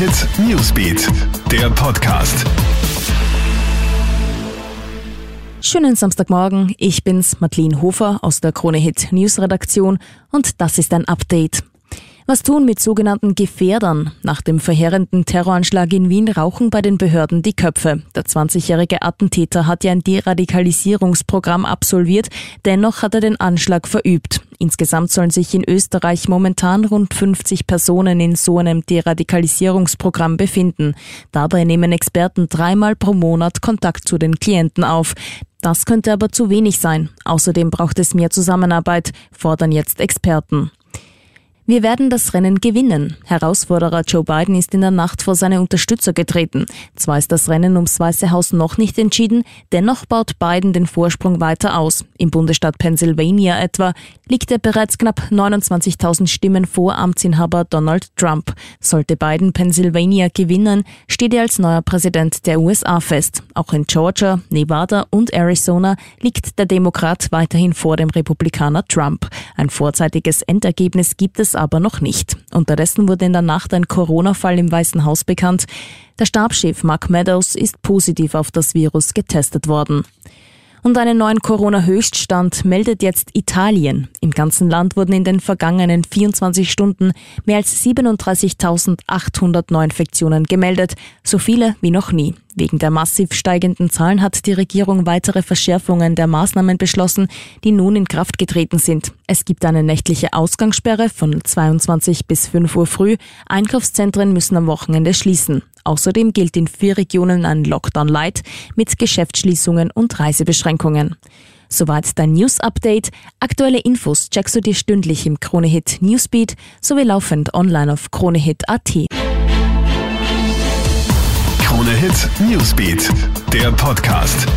Hit Newsbeat, der Podcast. Schönen Samstagmorgen, ich bin's, Madeleine Hofer aus der Krone Hit News Redaktion und das ist ein Update. Was tun mit sogenannten Gefährdern? Nach dem verheerenden Terroranschlag in Wien rauchen bei den Behörden die Köpfe. Der 20-jährige Attentäter hat ja ein Deradikalisierungsprogramm absolviert, dennoch hat er den Anschlag verübt. Insgesamt sollen sich in Österreich momentan rund 50 Personen in so einem Deradikalisierungsprogramm befinden. Dabei nehmen Experten dreimal pro Monat Kontakt zu den Klienten auf. Das könnte aber zu wenig sein. Außerdem braucht es mehr Zusammenarbeit, fordern jetzt Experten. Wir werden das Rennen gewinnen. Herausforderer Joe Biden ist in der Nacht vor seine Unterstützer getreten. Zwar ist das Rennen ums Weiße Haus noch nicht entschieden, dennoch baut Biden den Vorsprung weiter aus. Im Bundesstaat Pennsylvania etwa liegt er bereits knapp 29.000 Stimmen vor Amtsinhaber Donald Trump. Sollte Biden Pennsylvania gewinnen, steht er als neuer Präsident der USA fest. Auch in Georgia, Nevada und Arizona liegt der Demokrat weiterhin vor dem Republikaner Trump. Ein vorzeitiges Endergebnis gibt es aber noch nicht. Unterdessen wurde in der Nacht ein Corona-Fall im Weißen Haus bekannt. Der Stabschef Mark Meadows ist positiv auf das Virus getestet worden. Und einen neuen Corona-Höchststand meldet jetzt Italien. Im ganzen Land wurden in den vergangenen 24 Stunden mehr als 37.800 Neuinfektionen gemeldet, so viele wie noch nie. Wegen der massiv steigenden Zahlen hat die Regierung weitere Verschärfungen der Maßnahmen beschlossen, die nun in Kraft getreten sind. Es gibt eine nächtliche Ausgangssperre von 22 bis 5 Uhr früh. Einkaufszentren müssen am Wochenende schließen. Außerdem gilt in vier Regionen ein Lockdown Light mit Geschäftsschließungen und Reisebeschränkungen. Soweit dein News Update. Aktuelle Infos checkst du dir stündlich im Kronehit Newsbeat sowie laufend online auf kronehit.at. Krone Hit Newsbeat, der Podcast.